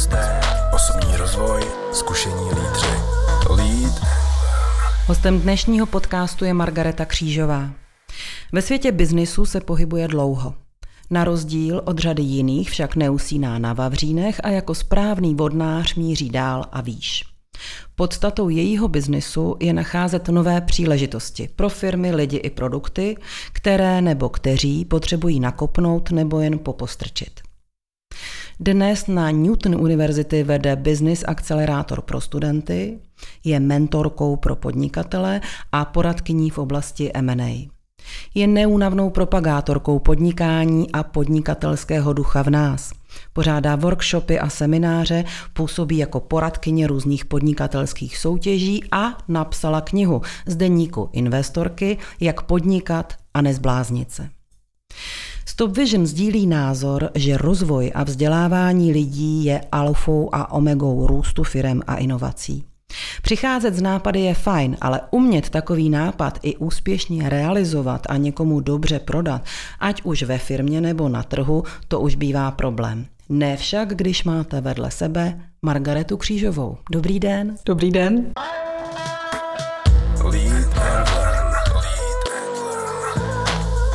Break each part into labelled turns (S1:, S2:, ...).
S1: hosté, osobní rozvoj, zkušení lídři. Lead.
S2: Hostem dnešního podcastu je Margareta Křížová. Ve světě biznisu se pohybuje dlouho. Na rozdíl od řady jiných však neusíná na vavřínech a jako správný vodnář míří dál a výš. Podstatou jejího biznisu je nacházet nové příležitosti pro firmy, lidi i produkty, které nebo kteří potřebují nakopnout nebo jen popostrčit. Dnes na Newton University vede Business Accelerátor pro studenty, je mentorkou pro podnikatele a poradkyní v oblasti M&A. Je neúnavnou propagátorkou podnikání a podnikatelského ducha v nás. Pořádá workshopy a semináře, působí jako poradkyně různých podnikatelských soutěží a napsala knihu z deníku Investorky, jak podnikat a nezbláznit se. Stop Vision sdílí názor, že rozvoj a vzdělávání lidí je alfou a omegou růstu firem a inovací. Přicházet z nápady je fajn, ale umět takový nápad i úspěšně realizovat a někomu dobře prodat, ať už ve firmě nebo na trhu, to už bývá problém. Ne však, když máte vedle sebe Margaretu Křížovou. Dobrý den.
S3: Dobrý den.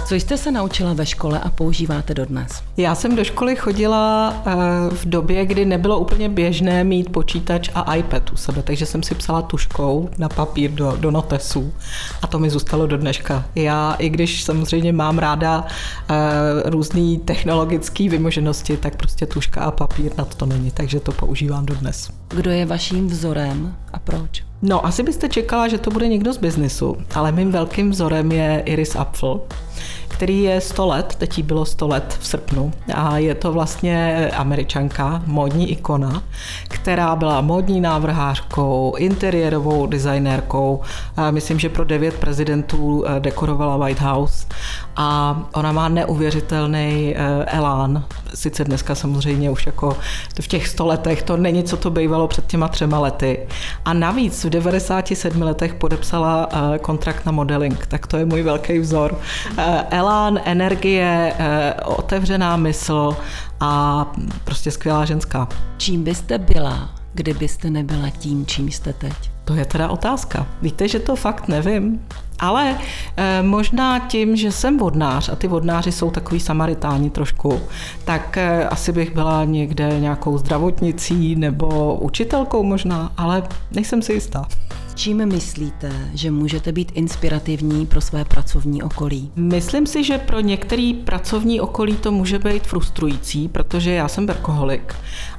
S2: Co jste se naučila ve škole a používáte dodnes?
S3: Já jsem do školy chodila eh, v době, kdy nebylo úplně běžné mít počítač a iPad u sebe, takže jsem si psala tuškou na papír do, do notesů a to mi zůstalo do dneška. Já, i když samozřejmě mám ráda uh, různé technologické vymoženosti, tak prostě tuška a papír nad to není, takže to používám dodnes.
S2: Kdo je vaším vzorem a proč?
S3: No, asi byste čekala, že to bude někdo z biznisu, ale mým velkým vzorem je Iris Apfel který je 100 let, teď jí bylo 100 let v srpnu a je to vlastně američanka, módní ikona, která byla módní návrhářkou, interiérovou designérkou, myslím, že pro devět prezidentů eh, dekorovala White House a ona má neuvěřitelný eh, elán, sice dneska samozřejmě už jako v těch 100 letech to není, co to bývalo před těma třema lety. A navíc v 97 letech podepsala eh, kontrakt na modeling, tak to je můj velký vzor elán, energie, eh, otevřená mysl a prostě skvělá ženská.
S2: Čím byste byla, kdybyste nebyla tím, čím jste teď?
S3: To je teda otázka. Víte, že to fakt nevím. Ale e, možná tím, že jsem vodnář a ty vodnáři jsou takový samaritáni trošku, tak e, asi bych byla někde nějakou zdravotnicí nebo učitelkou možná, ale nejsem si jistá.
S2: Čím myslíte, že můžete být inspirativní pro své pracovní okolí?
S3: Myslím si, že pro některý pracovní okolí to může být frustrující, protože já jsem berkoholik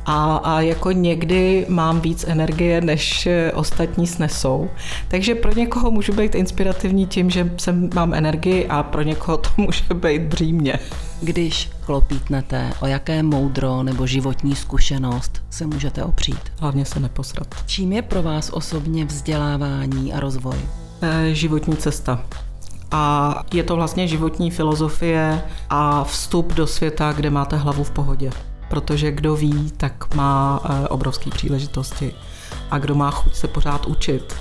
S3: a, a jako někdy mám víc energie, než ostatní snesou. Takže pro někoho můžu být inspirativní tím, že jsem, mám energii a pro někoho to může být břímě.
S2: Když klopítnete, o jaké moudro nebo životní zkušenost se můžete opřít?
S3: Hlavně se neposrat.
S2: Čím je pro vás osobně vzdělávání a rozvoj?
S3: E, životní cesta. A je to vlastně životní filozofie a vstup do světa, kde máte hlavu v pohodě. Protože kdo ví, tak má e, obrovské příležitosti. A kdo má chuť se pořád učit,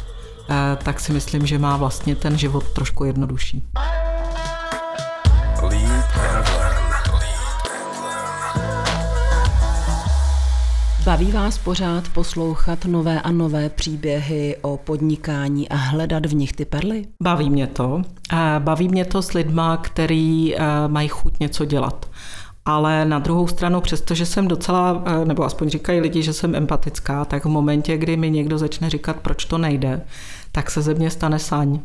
S3: e, tak si myslím, že má vlastně ten život trošku jednodušší.
S2: Baví vás pořád poslouchat nové a nové příběhy o podnikání a hledat v nich ty perly?
S3: Baví mě to. Baví mě to s lidma, který eh, mají chuť něco dělat. Ale na druhou stranu, přestože jsem docela, eh, nebo aspoň říkají lidi, že jsem empatická, tak v momentě, kdy mi někdo začne říkat, proč to nejde, tak se ze mě stane saň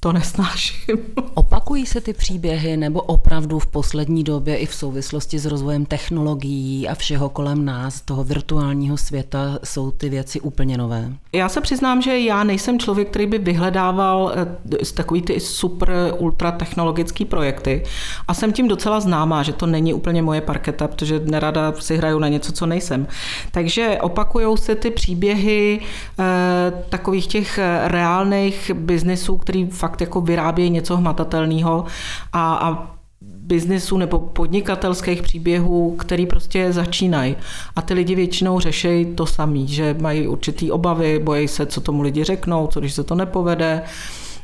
S3: to nesnáším.
S2: Opakují se ty příběhy nebo opravdu v poslední době i v souvislosti s rozvojem technologií a všeho kolem nás, toho virtuálního světa, jsou ty věci úplně nové?
S3: Já se přiznám, že já nejsem člověk, který by vyhledával eh, takový ty super ultra technologické projekty a jsem tím docela známá, že to není úplně moje parketa, protože nerada si hraju na něco, co nejsem. Takže opakujou se ty příběhy eh, takových těch reálných biznesů, který fakt fakt jako vyrábějí něco hmatatelného a, a biznesu nebo podnikatelských příběhů, který prostě začínají. A ty lidi většinou řeší to samý, že mají určitý obavy, bojí se, co tomu lidi řeknou, co když se to nepovede.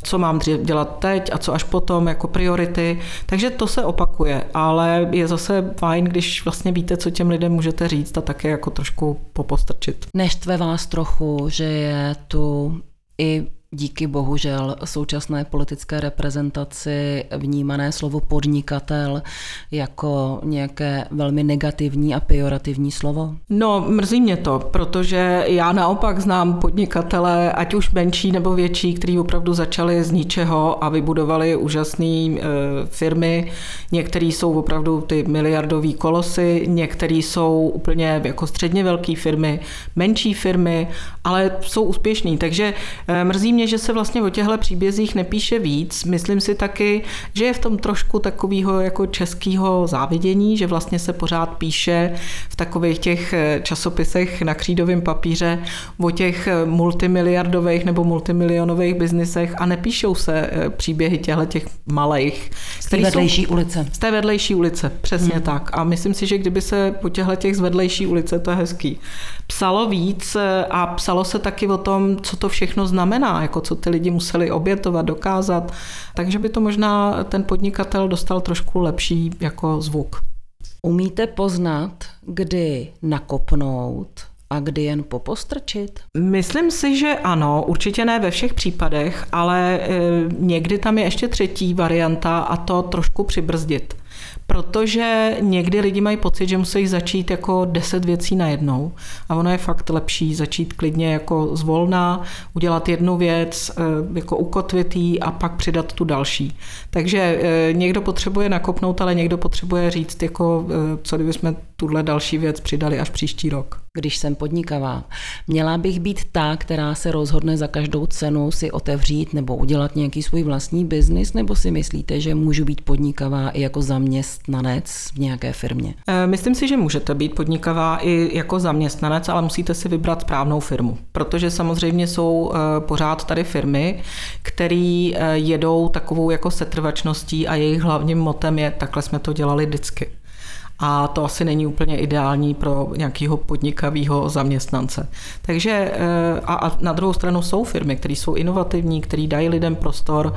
S3: co mám dělat teď a co až potom jako priority. Takže to se opakuje, ale je zase fajn, když vlastně víte, co těm lidem můžete říct a také jako trošku popostrčit.
S2: Neštve vás trochu, že je tu i díky bohužel současné politické reprezentaci vnímané slovo podnikatel jako nějaké velmi negativní a pejorativní slovo?
S3: No, mrzí mě to, protože já naopak znám podnikatele, ať už menší nebo větší, kteří opravdu začali z ničeho a vybudovali úžasné e, firmy. Některý jsou opravdu ty miliardové kolosy, některý jsou úplně jako středně velké firmy, menší firmy, ale jsou úspěšní. Takže e, mrzí mě, že se vlastně o těchto příbězích nepíše víc. Myslím si taky, že je v tom trošku takového jako českého závidění, že vlastně se pořád píše v takových těch eh, časopisech na křídovém papíře o těch eh, multimiliardových nebo multimilionových biznisech a nepíšou se eh, příběhy těchto těch malých.
S2: Z té vedlejší jsou, ulice.
S3: Z té vedlejší ulice, přesně hmm. tak. A myslím si, že kdyby se po těchto těch z vedlejší ulice, to je hezký, psalo víc a psalo se taky o tom, co to všechno znamená, jako co ty lidi museli obětovat, dokázat, takže by to možná ten podnikatel dostal trošku lepší jako zvuk.
S2: Umíte poznat, kdy nakopnout a kdy jen popostrčit?
S3: Myslím si, že ano, určitě ne ve všech případech, ale e, někdy tam je ještě třetí varianta a to trošku přibrzdit protože někdy lidi mají pocit, že musí začít jako deset věcí najednou a ono je fakt lepší začít klidně jako zvolná, udělat jednu věc, eh, jako ukotvitý a pak přidat tu další. Takže eh, někdo potřebuje nakopnout, ale někdo potřebuje říct, jako, eh, co kdybychom tuhle další věc přidali až příští rok.
S2: Když jsem podnikavá, měla bych být ta, která se rozhodne za každou cenu si otevřít nebo udělat nějaký svůj vlastní biznis, nebo si myslíte, že můžu být podnikavá i jako zaměstnanec v nějaké firmě?
S3: Eh, myslím si, že můžete být podnikavá i jako zaměstnanec, ale musíte si vybrat správnou firmu, protože samozřejmě jsou eh, pořád tady firmy, které eh, jedou takovou jako setrvačností a jejich hlavním motem je, takhle jsme to dělali vždycky a to asi není úplně ideální pro nějakého podnikavého zaměstnance. Takže eh, a, na druhou stranu jsou firmy, které jsou inovativní, které dají lidem prostor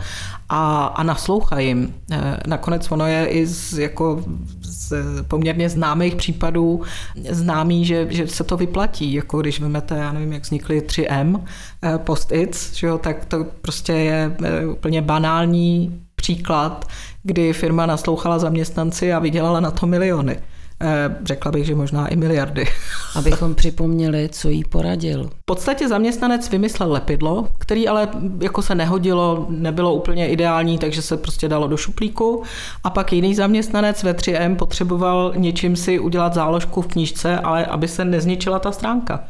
S3: a, a naslouchají jim. Eh, nakonec ono je i z, jako z poměrně známých případů známý, že, že se to vyplatí. Jako když vymete, já nevím, jak vznikly 3M, eh, post-its, že jo, tak to prostě je úplně banální příklad, kdy firma naslouchala zaměstnanci a vydělala na to miliony. Eh, řekla bych, že možná i miliardy.
S2: Abychom připomněli, co jí poradil.
S3: V podstatě zaměstnanec vymyslel lepidlo, který ale jako se nehodilo, nebylo úplně ideální, takže se prostě dalo do šuplíku. A pak jiný zaměstnanec ve 3M potřeboval něčím si udělat záložku v knížce, ale aby se nezničila ta stránka.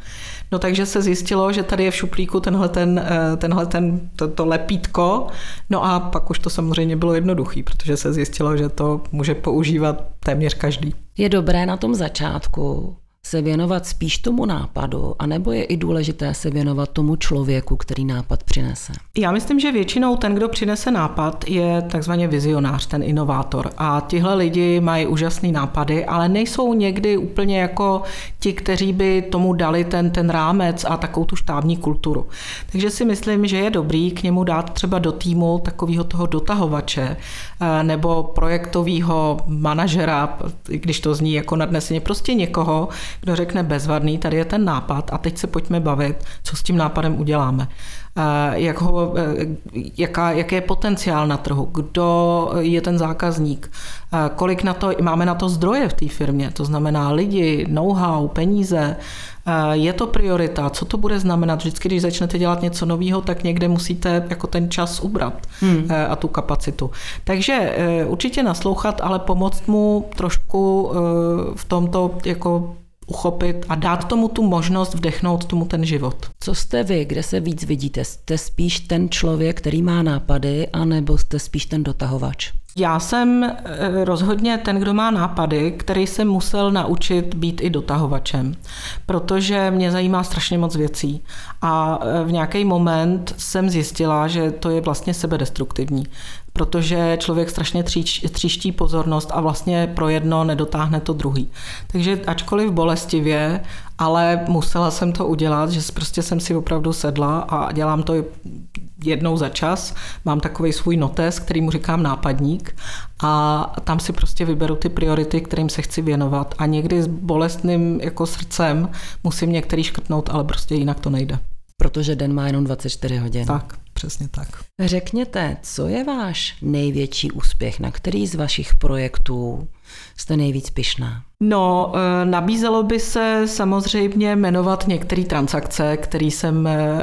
S3: No takže se zjistilo, že tady je v šuplíku tenhle, ten, eh, tenhle ten, to, to lepítko, no a pak už to samozřejmě bylo jednoduchý, protože se zjistilo, že to může používat téměř každý.
S2: Je dobré na tom začátku se věnovat spíš tomu nápadu, anebo je i důležité se věnovat tomu člověku, který nápad přinese?
S3: Já myslím, že většinou ten, kdo přinese nápad, je takzvaně vizionář, ten inovátor. A tihle lidi mají úžasné nápady, ale nejsou někdy úplně jako ti, kteří by tomu dali ten, ten rámec a takovou tu štábní kulturu. Takže si myslím, že je dobrý k němu dát třeba do týmu takového toho dotahovače eh, nebo projektového manažera, když to zní jako nadneseně, prostě někoho, kdo řekne bezvadný, tady je ten nápad a teď se pojďme bavit, co s tím nápadem uděláme. Eh, jak ho, eh, jaká, jaký je potenciál na trhu, kdo je ten zákazník, eh, kolik na to, máme na to zdroje v té firmě, to znamená lidi, know-how, peníze, je to priorita, co to bude znamenat? Vždycky, když začnete dělat něco nového, tak někde musíte jako ten čas ubrat hmm. a tu kapacitu. Takže určitě naslouchat, ale pomoct mu trošku v tomto jako uchopit a dát tomu tu možnost vdechnout tomu ten život.
S2: Co jste vy, kde se víc vidíte? Jste spíš ten člověk, který má nápady, anebo jste spíš ten dotahovač?
S3: Já jsem eh, rozhodně ten, kdo má nápady, který se musel naučit být i dotahovačem, protože mě zajímá strašně moc věcí. A eh, v nějaký moment jsem zjistila, že to je vlastně sebedestruktivní, protože člověk strašně tříští pozornost a vlastně pro jedno nedotáhne to druhý. Takže ačkoliv bolestivě, ale musela jsem to udělat, že prostě jsem si opravdu sedla a dělám to jednou za čas mám takový svůj notes, který mu říkám nápadník a tam si prostě vyberu ty priority, kterým se chci věnovat a někdy s bolestným jako srdcem musím některý škrtnout, ale prostě jinak to nejde.
S2: Protože den má jenom 24 hodin.
S3: Tak, přesně tak.
S2: Řekněte, co je váš největší úspěch, na který z vašich projektů jste nejvíc pyšná?
S3: No, eh, nabízelo by se samozřejmě jmenovat některé transakce, které jsem eh,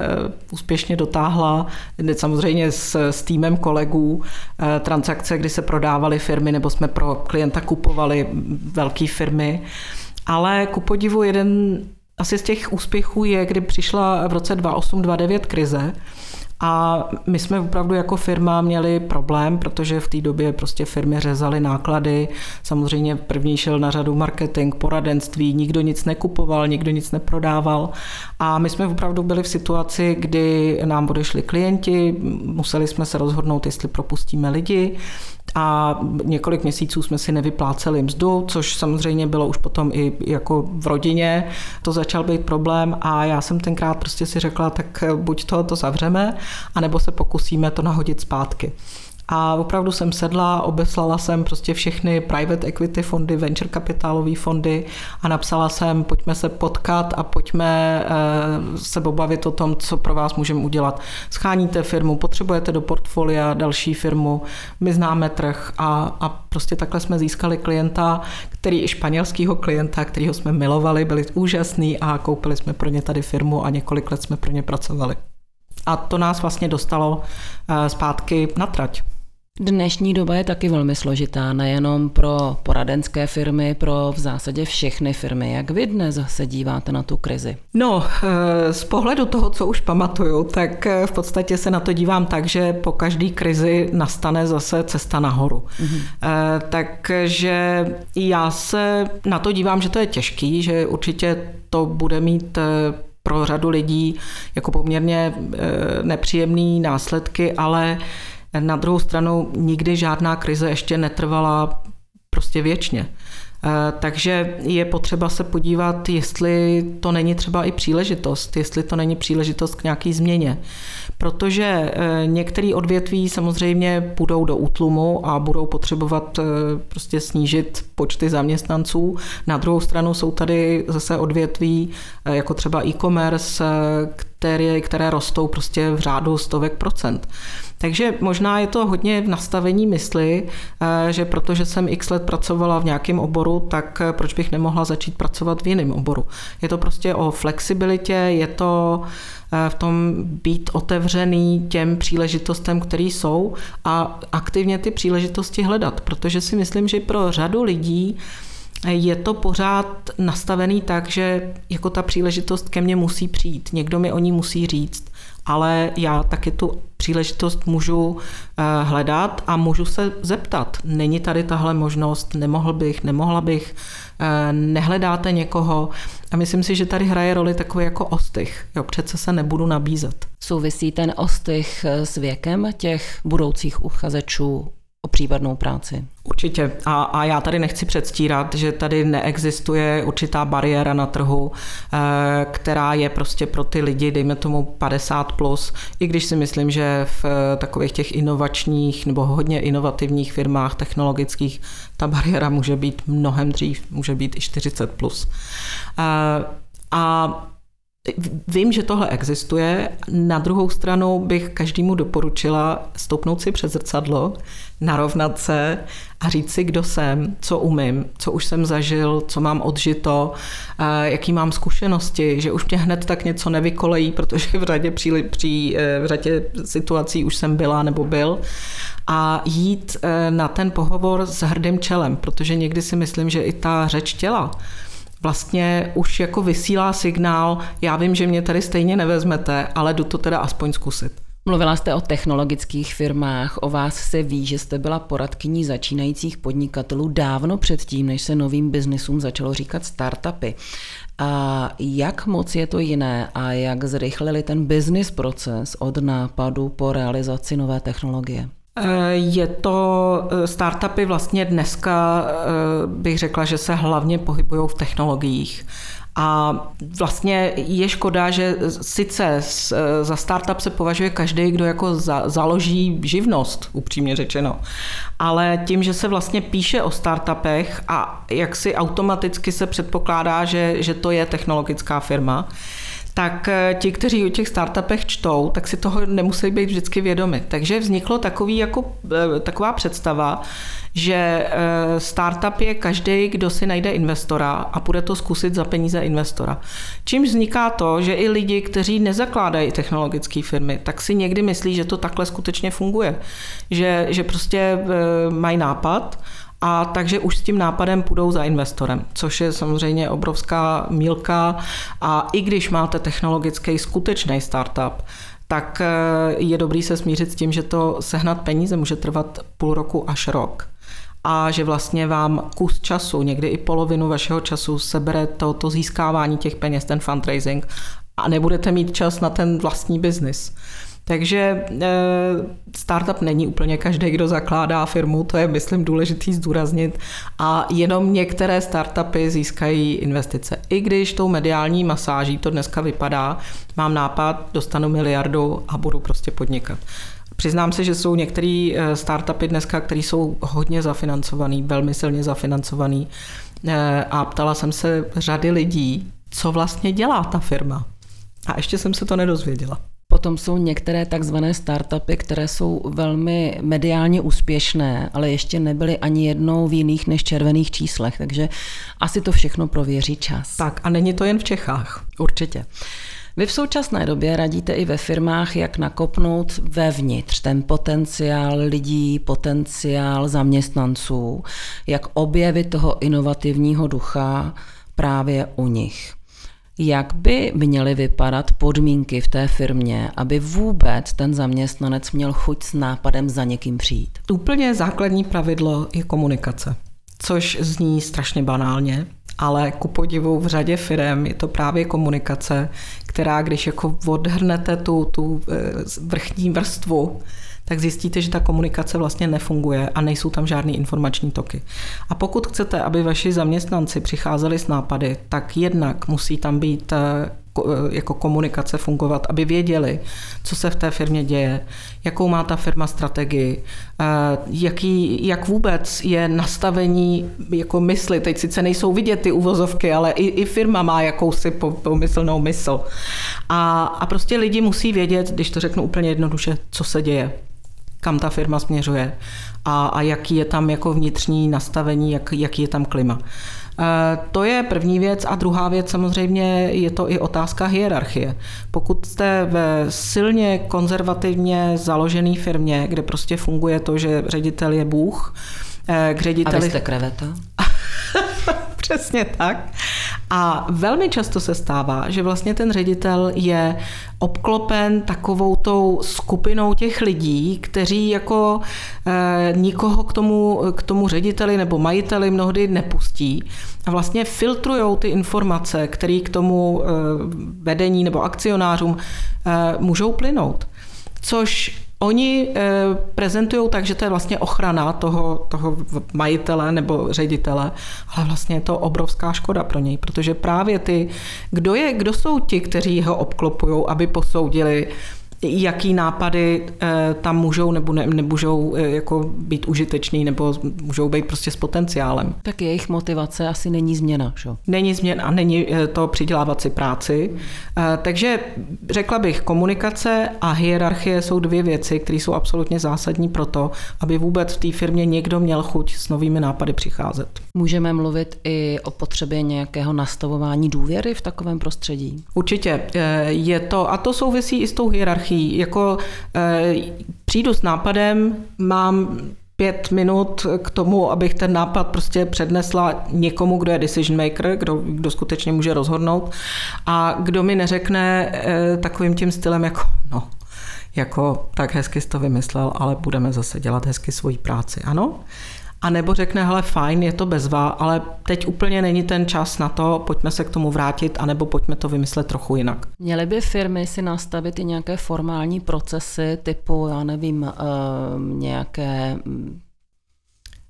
S3: úspěšně dotáhla, samozřejmě s, s týmem kolegů, eh, transakce, kdy se prodávaly firmy nebo jsme pro klienta kupovali velké firmy. Ale ku podivu jeden asi z těch úspěchů je, kdy přišla v roce 2008-2009 krize, a my jsme opravdu jako firma měli problém, protože v té době prostě firmy řezaly náklady. Samozřejmě první šel na řadu marketing, poradenství, nikdo nic nekupoval, nikdo nic neprodával. A my jsme opravdu byli v situaci, kdy nám odešli klienti, museli jsme se rozhodnout, jestli propustíme lidi a několik měsíců jsme si nevypláceli mzdu, což samozřejmě bylo už potom i jako v rodině. To začal být problém a já jsem tenkrát prostě si řekla, tak buď to, to zavřeme, anebo se pokusíme to nahodit zpátky. A opravdu jsem sedla, obeslala jsem prostě všechny private equity fondy, venture kapitálové fondy a napsala jsem, pojďme se potkat a pojďme eh, se pobavit o tom, co pro vás můžeme udělat. Scháníte firmu, potřebujete do portfolia další firmu, my známe trh a, a prostě takhle jsme získali klienta, který i španělského klienta, kterýho jsme milovali, byli úžasný a koupili jsme pro ně tady firmu a několik let jsme pro ně pracovali. A to nás vlastně dostalo eh, zpátky na trať.
S2: Dnešní doba je taky velmi složitá, nejenom pro poradenské firmy, pro v zásadě všechny firmy. Jak vy dnes se díváte na tu krizi?
S3: No, eh, z pohledu toho, co už pamatuju, tak eh, v podstatě se na to dívám tak, že po každé krizi nastane zase cesta nahoru. Mm-hmm. Takže já se na to dívám, že to je těžký, že určitě to bude mít pro řadu lidí jako poměrně nepříjemné následky, ale na druhou stranu nikdy žádná krize ještě netrvala prostě věčně. Eh, takže je potřeba se podívat, jestli to není třeba i příležitost, jestli to není příležitost k nějaký změně. Protože eh, některé odvětví samozřejmě půjdou do útlumu a budou potřebovat eh, prostě snížit počty zaměstnanců. Na druhou stranu jsou tady zase odvětví, jako třeba e-commerce, které, které rostou prostě v řádu stovek procent. Takže možná je to hodně v nastavení mysli, eh, že protože jsem x let pracovala v nějakém oboru, tak eh, proč bych nemohla začít pracovat v jiném oboru. Je to prostě o flexibilitě, je to eh, v tom být otevřený těm příležitostem, které jsou a aktivně ty příležitosti hledat, protože si myslím, že pro řadu lidí je to pořád nastavený tak, že jako ta příležitost ke mně musí přijít, někdo mi o ní musí říct, ale já taky tu příležitost můžu eh, hledat a můžu se zeptat. Není tady tahle možnost, nemohl bych, nemohla bych, eh, nehledáte někoho. A myslím si, že tady hraje roli takový jako ostych. Jo, přece se nebudu nabízet.
S2: Souvisí ten ostych s věkem těch budoucích uchazečů o případnou práci.
S3: Určitě. A, a já tady nechci předstírat, že tady neexistuje určitá bariéra na trhu, eh, která je prostě pro ty lidi, dejme tomu 50 plus, i když si myslím, že v eh, takových těch inovačních nebo hodně inovativních firmách technologických ta bariéra může být mnohem dřív, může být i 40 plus. Eh, a Vím, že tohle existuje. Na druhou stranu bych každému doporučila stoupnout si před zrcadlo, narovnat se a říct si, kdo jsem, co umím, co už jsem zažil, co mám odžito, jaký mám zkušenosti, že už mě hned tak něco nevykolejí, protože v řadě, při, při, eh, v řadě situací už jsem byla nebo byl a jít eh, na ten pohovor s hrdým čelem, protože někdy si myslím, že i ta řeč těla vlastně už jako vysílá signál, já vím, že mě tady stejně nevezmete, ale jdu to teda aspoň zkusit.
S2: Mluvila jste o technologických firmách, o vás se ví, že jste byla poradkyní začínajících podnikatelů dávno předtím, než se novým biznisům začalo říkat startupy. A jak moc je to jiné a jak zrychlili ten business proces od nápadu po realizaci nové technologie?
S3: Je to startupy vlastně dneska, bych řekla, že se hlavně pohybují v technologiích. A vlastně je škoda, že sice za startup se považuje každý, kdo jako za, založí živnost, upřímně řečeno. Ale tím, že se vlastně píše o startupech a jak si automaticky se předpokládá, že, že to je technologická firma, tak eh, ti, kteří o těch startupech čtou, tak si toho nemusí být vždycky vědomi. Takže vzniklo takový jako, eh, taková představa, že eh, startup je každý, kdo si najde investora a bude to zkusit za peníze investora. Čím vzniká to, že i lidi, kteří nezakládají technologické firmy, tak si někdy myslí, že to takhle skutečně funguje. Že, že prostě mají nápad a takže už s tím nápadem půjdou za investorem, což je samozřejmě obrovská mílka a i když máte technologický skutečný startup, tak eh, je dobrý se smířit s tím, že to sehnat peníze může trvat půl roku až rok a že vlastně vám kus času, někdy i polovinu vašeho času sebere to, to získávání těch peněz, ten fundraising a nebudete mít čas na ten vlastní biznis. Takže eh, startup není úplně každý, kdo zakládá firmu, to je, myslím, důležitý zdůraznit. A jenom některé startupy získají investice. I když tou mediální masáží to dneska vypadá, mám nápad, dostanu miliardu a budu prostě podnikat. Přiznám se, že jsou některé eh, startupy dneska, které jsou hodně zafinancovaný, velmi silně zafinancovaný. Eh, a ptala jsem se řady lidí, co vlastně dělá ta firma. A ještě jsem se to nedozvěděla.
S2: Potom jsou některé takzvané startupy, které jsou velmi mediálně úspěšné, ale ještě nebyly ani jednou v jiných než červených číslech, takže asi to všechno prověří čas.
S3: Tak a není to jen v Čechách.
S2: Určitě. Vy v současné době radíte i ve firmách, jak nakopnout vevnitř ten potenciál lidí, potenciál zaměstnanců, jak objevit toho inovativního ducha právě u nich. Jak by měly vypadat podmínky v té firmě, aby vůbec ten zaměstnanec měl chuť s nápadem za někým přijít?
S3: Úplně základní pravidlo je komunikace, což zní strašně banálně, ale ku podivu v řadě firm je to právě komunikace, která když jako odhrnete tu, tu eh, vrchní vrstvu, tak zjistíte, že ta komunikace vlastně nefunguje a nejsou tam žádné informační toky. A pokud chcete, aby vaši zaměstnanci přicházeli s nápady, tak jednak musí tam být eh, eh, jako komunikace fungovat, aby věděli, co se v té firmě děje, jakou má ta firma strategii, eh, jaký, jak vůbec je nastavení jako mysli. Teď sice nejsou vidět ty uvozovky, ale i, i firma má jakousi pomyslnou mysl. A, a prostě lidi musí vědět, když to řeknu úplně jednoduše, co se děje kam ta firma směřuje a, a jaký je tam jako vnitřní nastavení, jak, jaký je tam klima. E, to je první věc a druhá věc samozřejmě je to i otázka hierarchie. Pokud jste ve silně konzervativně založené firmě, kde prostě funguje to, že ředitel je Bůh,
S2: e, k řediteli... A vy jste kreveta?
S3: Přesně tak. A velmi často se stává, že vlastně ten ředitel je obklopen takovou tou skupinou těch lidí, kteří jako e, nikoho k tomu, k tomu řediteli nebo majiteli mnohdy nepustí a vlastně filtrují ty informace, které k tomu e, vedení nebo akcionářům e, můžou plynout. Což Oni e, prezentují tak, že to je vlastně ochrana toho, toho majitele nebo ředitele, ale vlastně je to obrovská škoda pro něj, protože právě ty, kdo, je, kdo jsou ti, kteří ho obklopují, aby posoudili, jaký nápady eh, tam můžou nebo ne, nemůžou eh, jako být užitečný nebo můžou být prostě s potenciálem.
S2: Tak jejich motivace asi není změna, že?
S3: Není změna a není eh, to přidělávat si práci. Takže řekla bych, komunikace a hierarchie jsou dvě věci, které jsou absolutně zásadní pro to, aby vůbec v té firmě někdo měl chuť s novými nápady přicházet.
S2: Můžeme mluvit i o potřebě nějakého nastavování důvěry v takovém prostředí?
S3: Určitě. Je to, a to souvisí i s tou hierarchií hierarchii. Jako e, přijdu s nápadem, mám pět minut k tomu, abych ten nápad prostě přednesla někomu, kdo je decision maker, kdo, kdo skutečně může rozhodnout a kdo mi neřekne e, takovým tím stylem jako no, jako tak hezky jsi to vymyslel, ale budeme zase dělat hezky svoji práci, ano? A nebo řekne, hele fajn, je to bezva, ale teď úplně není ten čas na to, pojďme se k tomu vrátit, anebo pojďme to vymyslet trochu jinak.
S2: Měly by firmy si nastavit i nějaké formální procesy typu, já nevím, uh, nějaké mm,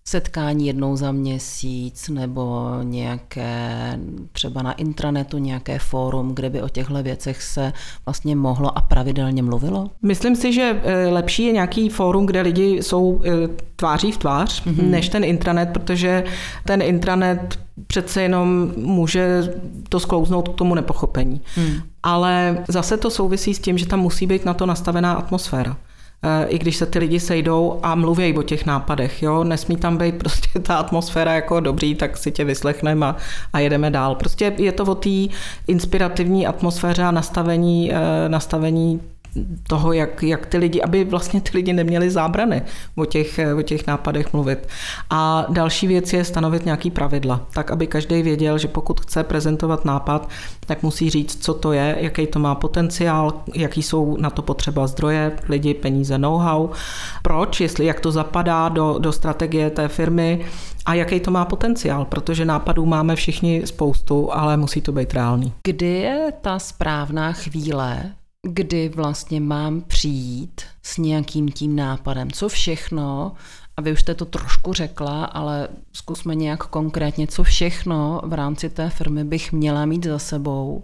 S2: setkání jednou za měsíc nebo nějaké třeba na intranetu nějaké fórum, kde by o těchto věcech se vlastně mohlo a pravidelně mluvilo?
S3: Myslím si, že eh, lepší je nějaký fórum, kde lidi jsou eh, tváří v tvář, mm-hmm. než ten intranet, protože ten intranet přece jenom může to sklouznout k tomu nepochopení. Hmm. Ale zase to souvisí s tím, že tam musí být na to nastavená atmosféra. Eh, i když se ty lidi sejdou a mluví o těch nápadech. Jo? Nesmí tam být prostě ta atmosféra jako dobrý, tak si tě vyslechneme a, a jedeme dál. Prostě je to o té inspirativní atmosféře a nastavení, eh, nastavení toho, jak, jak ty lidi, aby vlastně ty lidi neměli zábrany o těch, o těch nápadech mluvit. A další věc je stanovit nějaký pravidla, tak aby každý věděl, že pokud chce prezentovat nápad, tak musí říct, co to je, jaký to má potenciál, jaký jsou na to potřeba zdroje, lidi, peníze, know-how, proč, jestli jak to zapadá do, do strategie té firmy a jaký to má potenciál, protože nápadů máme všichni spoustu, ale musí to být reálný.
S2: Kdy je ta správná chvíle, kdy vlastně mám přijít s nějakým tím nápadem, co všechno, a vy už jste to trošku řekla, ale zkusme nějak konkrétně, co všechno v rámci té firmy bych měla mít za sebou,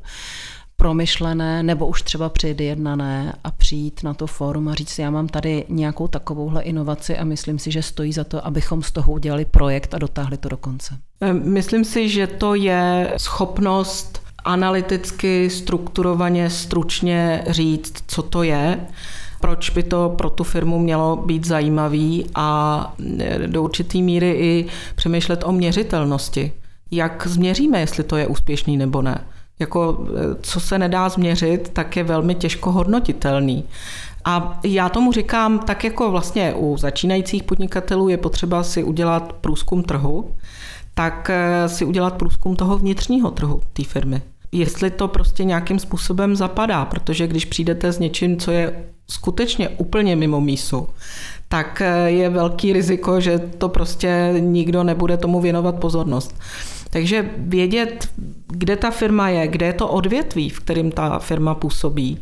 S2: promyšlené nebo už třeba předjednané a přijít na to fórum a říct, já mám tady nějakou takovouhle inovaci a myslím si, že stojí za to, abychom z toho udělali projekt a dotáhli to do konce.
S3: Myslím si, že to je schopnost analyticky, strukturovaně, stručně říct, co to je, proč by to pro tu firmu mělo být zajímavý a do určité míry i přemýšlet o měřitelnosti. Jak změříme, jestli to je úspěšný nebo ne. Jako, co se nedá změřit, tak je velmi těžko hodnotitelný. A já tomu říkám, tak jako vlastně u začínajících podnikatelů je potřeba si udělat průzkum trhu, tak si udělat průzkum toho vnitřního trhu té firmy jestli to prostě nějakým způsobem zapadá, protože když přijdete s něčím, co je skutečně úplně mimo mísu, tak eh, je velký riziko, že to prostě nikdo nebude tomu věnovat pozornost. Takže vědět, kde ta firma je, kde je to odvětví, v kterém ta firma působí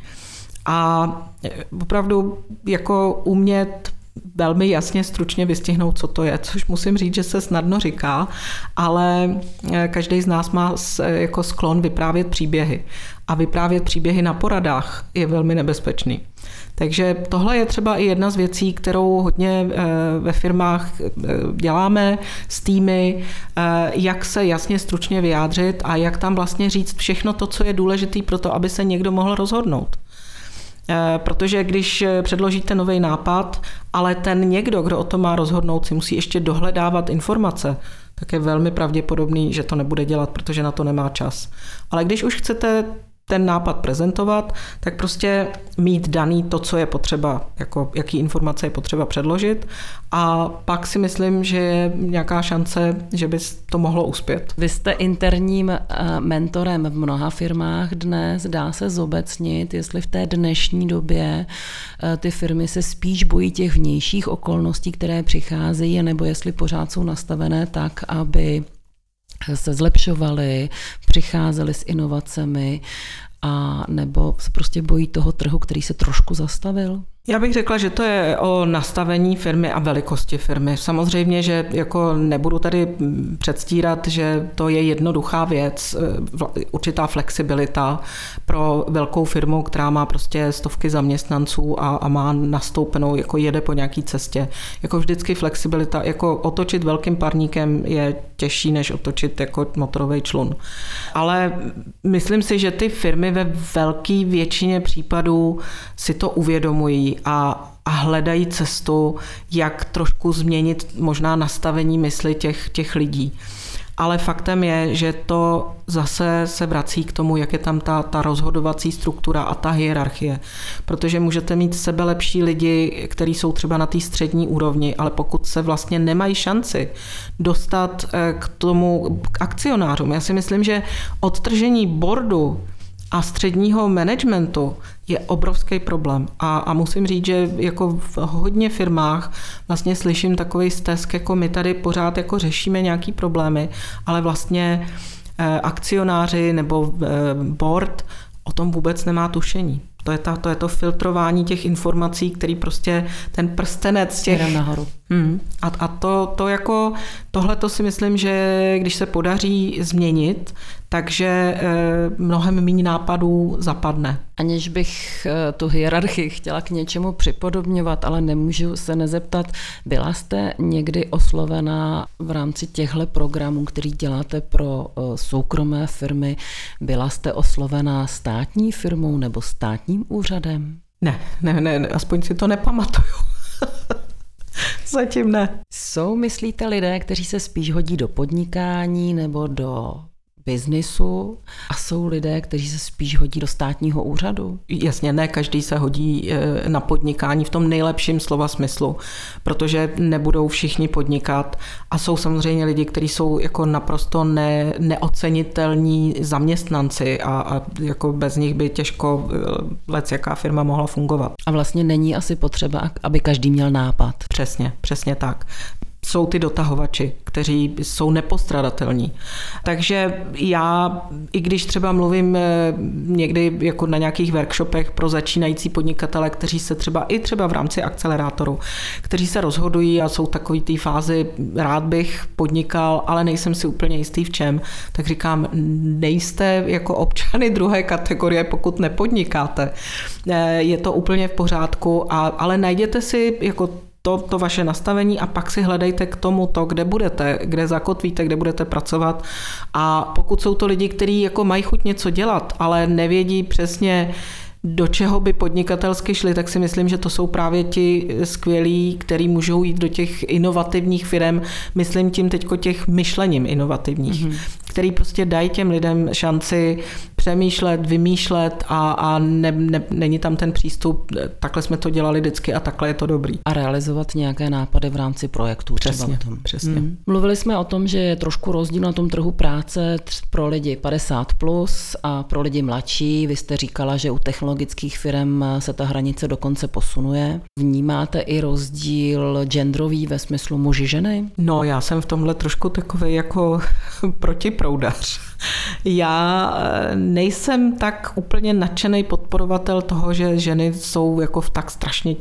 S3: a eh, opravdu jako umět velmi jasně, stručně vystihnout, co to je, což musím říct, že se snadno říká, ale eh, každý z nás má jako sklon vyprávět příběhy. A vyprávět příběhy na poradách je velmi nebezpečný. Takže tohle je třeba i jedna z věcí, kterou hodně eh, ve firmách děláme s týmy, jak se jasně stručně vyjádřit a jak tam vlastně říct všechno to, co je důležité pro to, aby se někdo mohl rozhodnout. Eh, protože když eh, předložíte nový nápad, ale ten někdo, kdo o tom má rozhodnout, si musí ještě dohledávat informace, tak je velmi pravděpodobný, že to nebude dělat, protože na to nemá čas. Ale když už chcete ten nápad prezentovat, tak prostě mít daný to, co je potřeba, jako jaký informace je potřeba předložit a pak si myslím, že je nějaká šance, že by to mohlo uspět.
S2: Vy jste interním eh, mentorem v mnoha firmách dnes, dá se zobecnit, jestli v té dnešní době eh, ty firmy se spíš bojí těch vnějších okolností, které přicházejí, nebo jestli pořád jsou nastavené tak, aby se zlepšovali, přicházeli s inovacemi a nebo se prostě bojí toho trhu, který se trošku zastavil?
S3: Já bych řekla, že to je o nastavení firmy a velikosti firmy. Samozřejmě, že jako nebudu tady předstírat, že to je jednoduchá věc, eh, určitá flexibilita pro velkou firmu, která má prostě stovky zaměstnanců a, a má nastoupenou, jako jede po nějaký cestě. Jako vždycky flexibilita, jako otočit velkým parníkem je těžší, než otočit jako motorový člun. Ale myslím si, že ty firmy ve velké většině případů si to uvědomují a, a hledají cestu, jak trošku změnit možná nastavení mysli těch, těch lidí. Ale faktem je, že to zase se vrací k tomu, jak je tam ta, ta rozhodovací struktura a ta hierarchie. Protože můžete mít sebe lepší lidi, kteří jsou třeba na té střední úrovni, ale pokud se vlastně nemají šanci dostat eh, k tomu k akcionářům, já si myslím, že odtržení bordu a středního managementu je obrovský problém. A, a musím říct, že jako v hodně firmách vlastně slyším takový stesk, jako my tady pořád jako řešíme nějaký problémy, ale vlastně eh, akcionáři nebo eh, board o tom vůbec nemá tušení. To je, ta, to je to filtrování těch informací, který prostě ten prstenec těch...
S2: nahoru.
S3: Hmm. A, a to, to jako, tohle to si myslím, že když se podaří změnit, takže e, mnohem méně nápadů zapadne.
S2: Aniž bych e, tu hierarchii chtěla k něčemu připodobňovat, ale nemůžu se nezeptat, byla jste někdy oslovená v rámci těchto programů, který děláte pro e, soukromé firmy, byla jste oslovená státní firmou nebo státním úřadem?
S3: Ne, ne, ne, aspoň si to nepamatuju. Zatím ne.
S2: Jsou, myslíte, lidé, kteří se spíš hodí do podnikání nebo do biznisu a jsou lidé, kteří se spíš hodí do státního úřadu?
S3: Jasně, ne každý se hodí eh, na podnikání v tom nejlepším slova smyslu, protože nebudou všichni podnikat a jsou samozřejmě lidi, kteří jsou jako naprosto ne, neocenitelní zaměstnanci a, a jako bez nich by těžko eh, lec jaká firma mohla fungovat.
S2: A vlastně není asi potřeba, aby každý měl nápad.
S3: Přesně, přesně tak jsou ty dotahovači, kteří jsou nepostradatelní. Takže já, i když třeba mluvím eh, někdy jako na nějakých workshopech pro začínající podnikatele, kteří se třeba i třeba v rámci akcelerátoru, kteří se rozhodují a jsou takový té fázi, rád bych podnikal, ale nejsem si úplně jistý v čem, tak říkám, nejste jako občany druhé kategorie, pokud nepodnikáte. Eh, je to úplně v pořádku, a, ale najděte si jako to, to vaše nastavení a pak si hledejte k tomu to, kde budete, kde zakotvíte, kde budete pracovat. A pokud jsou to lidi, kteří jako mají chuť něco dělat, ale nevědí přesně, do čeho by podnikatelsky šli, tak si myslím, že to jsou právě ti skvělí, kteří můžou jít do těch inovativních firm, myslím tím teďko těch myšlením inovativních, mm-hmm. který prostě dají těm lidem šanci přemýšlet, vymýšlet a, a ne, ne, není tam ten přístup, takhle jsme to dělali vždycky a takhle je to dobrý.
S2: A realizovat nějaké nápady v rámci projektů.
S3: Přesně, třeba přesně. Mm.
S2: Mluvili jsme o tom, že je trošku rozdíl na tom trhu práce pro lidi 50 plus a pro lidi mladší. Vy jste říkala, že u technologických firm se ta hranice dokonce posunuje. Vnímáte i rozdíl genderový ve smyslu muži ženy?
S3: No, já jsem v tomhle trošku takový jako protiproudař. Já eh, nejsem tak úplně nadšený podporovatel toho, že ženy jsou jako v tak strašně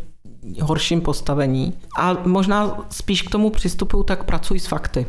S3: horším postavení. A možná spíš k tomu přistupují, tak pracují s fakty.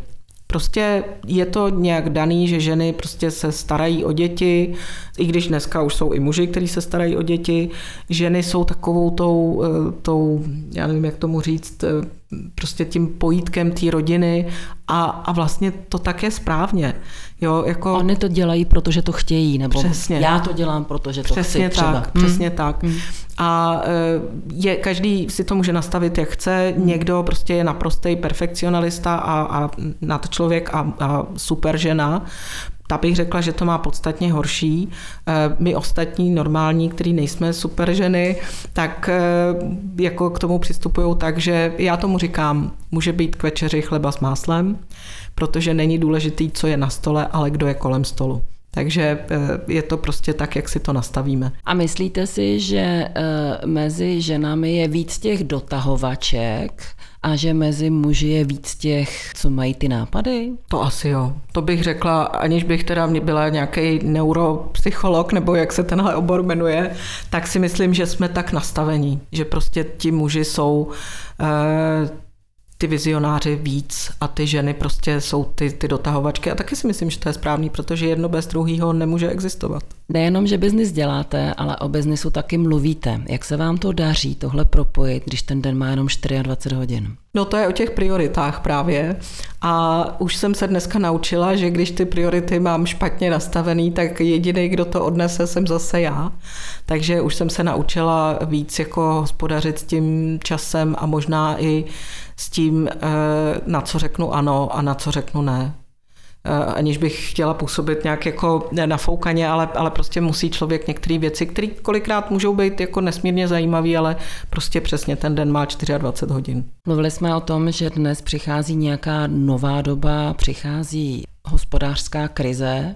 S3: Prostě je to nějak daný, že ženy prostě se starají o děti, i když dneska už jsou i muži, kteří se starají o děti. Ženy jsou takovou tou, eh, tou já nevím, jak tomu říct, eh, prostě tím pojítkem té rodiny a, a vlastně to tak je správně. Jo, jako...
S2: Oni to dělají, protože to chtějí, nebo
S3: přesně.
S2: já to dělám, protože to
S3: přesně
S2: chci
S3: tak,
S2: třeba.
S3: Přesně hmm. tak. Hmm. A e, je, každý si to může nastavit, jak chce. Hmm. Někdo prostě je naprostý perfekcionalista a, a nad člověk a, a super žena ta bych řekla, že to má podstatně horší. Eh, my ostatní normální, který nejsme super ženy, tak eh, jako k tomu přistupují tak, že já tomu říkám, může být k večeři chleba s máslem, protože není důležitý, co je na stole, ale kdo je kolem stolu. Takže eh, je to prostě tak, jak si to nastavíme.
S2: A myslíte si, že mezi ženami je víc těch dotahovaček a že mezi muži je víc těch, co mají ty nápady?
S3: To asi jo. To bych řekla, aniž bych teda byla nějaký neuropsycholog, nebo jak se tenhle obor jmenuje, tak si myslím, že jsme tak nastavení, že prostě ti muži jsou eh, ty vizionáři víc a ty ženy prostě jsou ty, ty dotahovačky a taky si myslím, že to je správný, protože jedno bez druhého nemůže existovat.
S2: Nejenom, že biznis děláte, ale o biznisu taky mluvíte. Jak se vám to daří tohle propojit, když ten den má jenom 24 hodin?
S3: No to je o těch prioritách právě. A už jsem se dneska naučila, že když ty priority mám špatně nastavený, tak jediný, kdo to odnese, jsem zase já. Takže už jsem se naučila víc jako hospodařit s tím časem a možná i s tím, eh, na co řeknu ano a na co řeknu ne. Eh, aniž bych chtěla působit nějak jako nafoukaně, ale, ale prostě musí člověk některé věci, které kolikrát můžou být jako nesmírně zajímavé, ale prostě přesně ten den má 24 hodin.
S2: Mluvili jsme o tom, že dnes přichází nějaká nová doba, přichází hospodářská krize.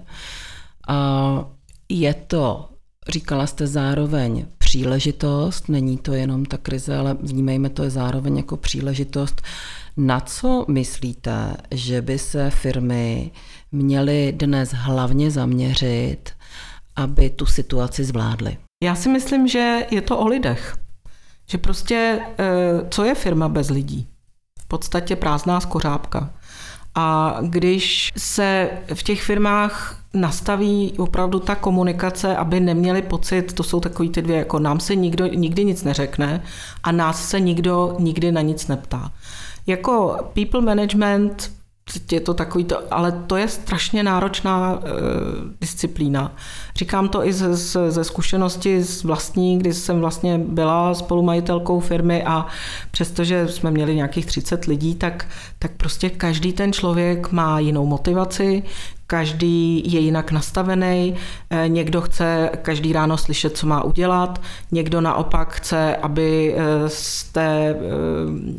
S2: A je to, říkala jste zároveň, příležitost, není to jenom ta krize, ale vnímejme to je zároveň jako příležitost. Na co myslíte, že by se firmy měly dnes hlavně zaměřit, aby tu situaci zvládly?
S3: Já si myslím, že je to o lidech. Že prostě, eh, co je firma bez lidí? V podstatě prázdná skořápka. A když se v těch firmách nastaví opravdu ta komunikace, aby neměli pocit, to jsou takový ty dvě, jako nám se nikdo nikdy nic neřekne a nás se nikdo nikdy na nic neptá. Jako people management je to takový, to, ale to je strašně náročná e, disciplína. Říkám to i ze, ze zkušenosti z vlastní, kdy jsem vlastně byla spolumajitelkou firmy a přestože jsme měli nějakých 30 lidí, tak, tak prostě každý ten člověk má jinou motivaci, každý je jinak nastavený, eh, někdo chce každý ráno slyšet, co má udělat, někdo naopak chce, aby, eh, jste,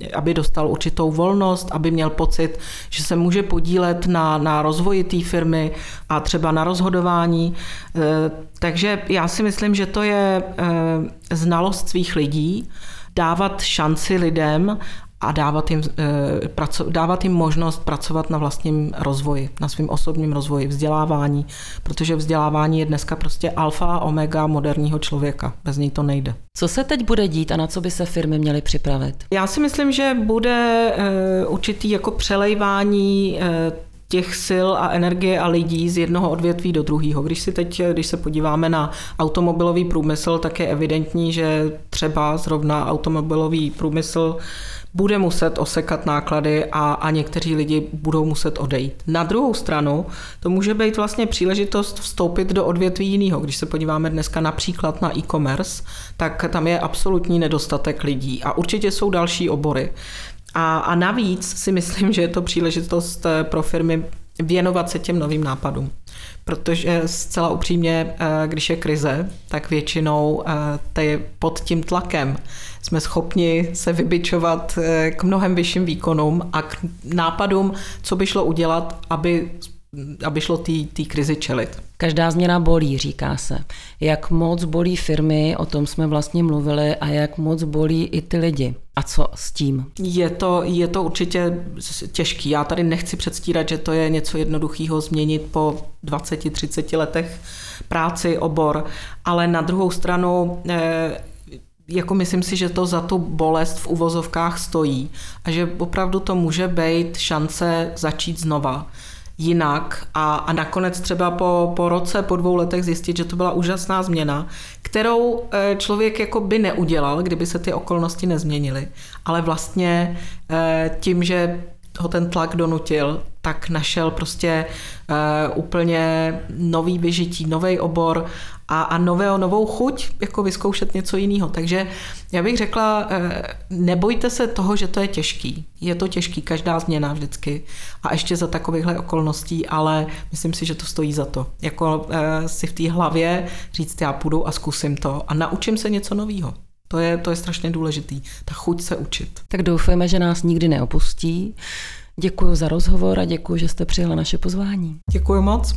S3: eh, aby dostal určitou volnost, aby měl pocit, že se může podílet na, na rozvoji té firmy a třeba na rozhodování. Takže já si myslím, že to je znalost svých lidí, dávat šanci lidem a dávat jim, eh, dávat jim možnost pracovat na vlastním rozvoji, na svém osobním rozvoji, vzdělávání, protože vzdělávání je dneska prostě alfa a omega moderního člověka. Bez něj to nejde.
S2: Co se teď bude dít a na co by se firmy měly připravit?
S3: Já si myslím, že bude eh, určitý jako přelejvání eh, těch sil a energie a lidí z jednoho odvětví do druhého. Když si teď, když se podíváme na automobilový průmysl, tak je evidentní, že třeba zrovna automobilový průmysl bude muset osekat náklady a, a někteří lidi budou muset odejít. Na druhou stranu to může být vlastně příležitost vstoupit do odvětví jiného. Když se podíváme dneska například na e-commerce, tak tam je absolutní nedostatek lidí a určitě jsou další obory. A, a navíc si myslím, že je to příležitost eh, pro firmy věnovat se těm novým nápadům. Protože zcela upřímně, eh, když je krize, tak většinou eh, ty pod tím tlakem jsme schopni se vybičovat k mnohem vyšším výkonům a k nápadům, co by šlo udělat, aby aby šlo té krizi čelit.
S2: Každá změna bolí, říká se. Jak moc bolí firmy, o tom jsme vlastně mluvili, a jak moc bolí i ty lidi. A co s tím?
S3: Je to, je to určitě těžký. Já tady nechci předstírat, že to je něco jednoduchého změnit po 20-30 letech práci, obor, ale na druhou stranu eh, jako myslím si, že to za tu bolest v uvozovkách stojí a že opravdu to může být šance začít znova jinak a, a nakonec třeba po, po roce, po dvou letech zjistit, že to byla úžasná změna, kterou eh, člověk jako by neudělal, kdyby se ty okolnosti nezměnily. Ale vlastně eh, tím, že ho ten tlak donutil, tak našel prostě uh, úplně nový vyžití, nový obor a, a nového, novou chuť jako vyzkoušet něco jiného. Takže já bych řekla, uh, nebojte se toho, že to je těžký. Je to těžký, každá změna vždycky. A ještě za takovýchhle okolností, ale myslím si, že to stojí za to. Jako uh, si v té hlavě říct, já půjdu a zkusím to a naučím se něco nového. To je, to je strašně důležitý, ta chuť se učit.
S2: Tak doufujeme, že nás nikdy neopustí. Děkuji za rozhovor a děkuji, že jste přijela naše pozvání.
S3: Děkuji moc.